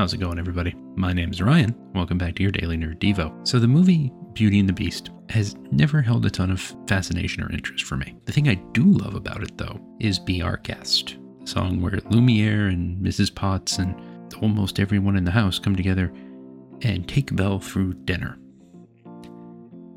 How's it going, everybody? My name is Ryan. Welcome back to your Daily Nerd Devo. So, the movie Beauty and the Beast has never held a ton of fascination or interest for me. The thing I do love about it, though, is Be Our Guest, the song where Lumiere and Mrs. Potts and almost everyone in the house come together and take Belle through dinner.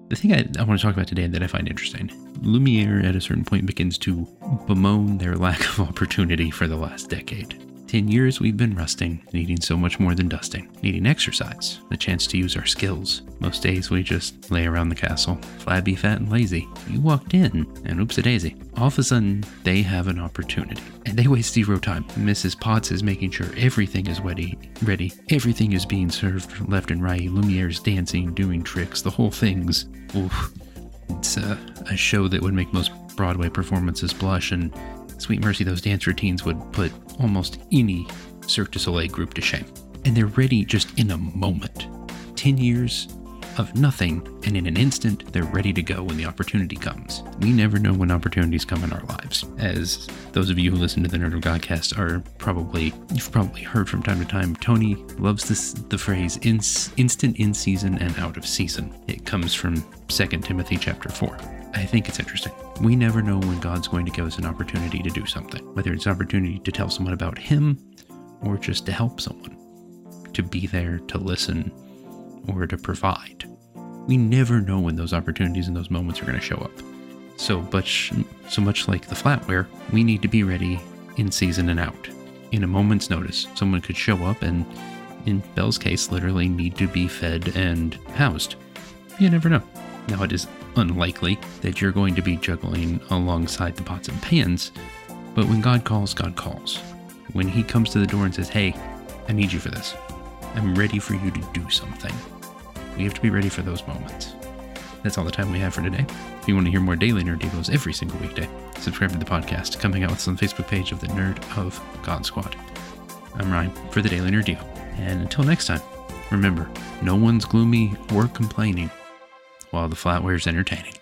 The thing I, I want to talk about today that I find interesting Lumiere at a certain point begins to bemoan their lack of opportunity for the last decade. 10 years we've been rusting, needing so much more than dusting, needing exercise, the chance to use our skills. Most days we just lay around the castle, flabby, fat, and lazy. You walked in, and oops a daisy. All of a sudden, they have an opportunity. And they waste zero time. Mrs. Potts is making sure everything is ready. Ready. Everything is being served left and right. Lumiere's dancing, doing tricks. The whole thing's. Oof. It's a, a show that would make most Broadway performances blush, and Sweet Mercy, those dance routines would put almost any Cirque du Soleil group to shame. And they're ready just in a moment. 10 years of nothing, and in an instant, they're ready to go when the opportunity comes. We never know when opportunities come in our lives. As those of you who listen to the Nerd of Godcast are probably, you've probably heard from time to time, Tony loves this the phrase in, instant in season and out of season. It comes from 2 Timothy chapter 4. I think it's interesting. We never know when God's going to give us an opportunity to do something, whether it's an opportunity to tell someone about Him or just to help someone, to be there, to listen, or to provide. We never know when those opportunities and those moments are going to show up. So much, so much like the flatware, we need to be ready in season and out. In a moment's notice, someone could show up and, in Belle's case, literally need to be fed and housed. You never know. Now, it is unlikely that you're going to be juggling alongside the pots and pans, but when God calls, God calls. When He comes to the door and says, Hey, I need you for this, I'm ready for you to do something. We have to be ready for those moments. That's all the time we have for today. If you want to hear more daily Nerd Devos every single weekday, subscribe to the podcast, coming out with us on the Facebook page of the Nerd of God Squad. I'm Ryan for the Daily Nerd Devo. And until next time, remember, no one's gloomy or complaining while the flatware is entertaining.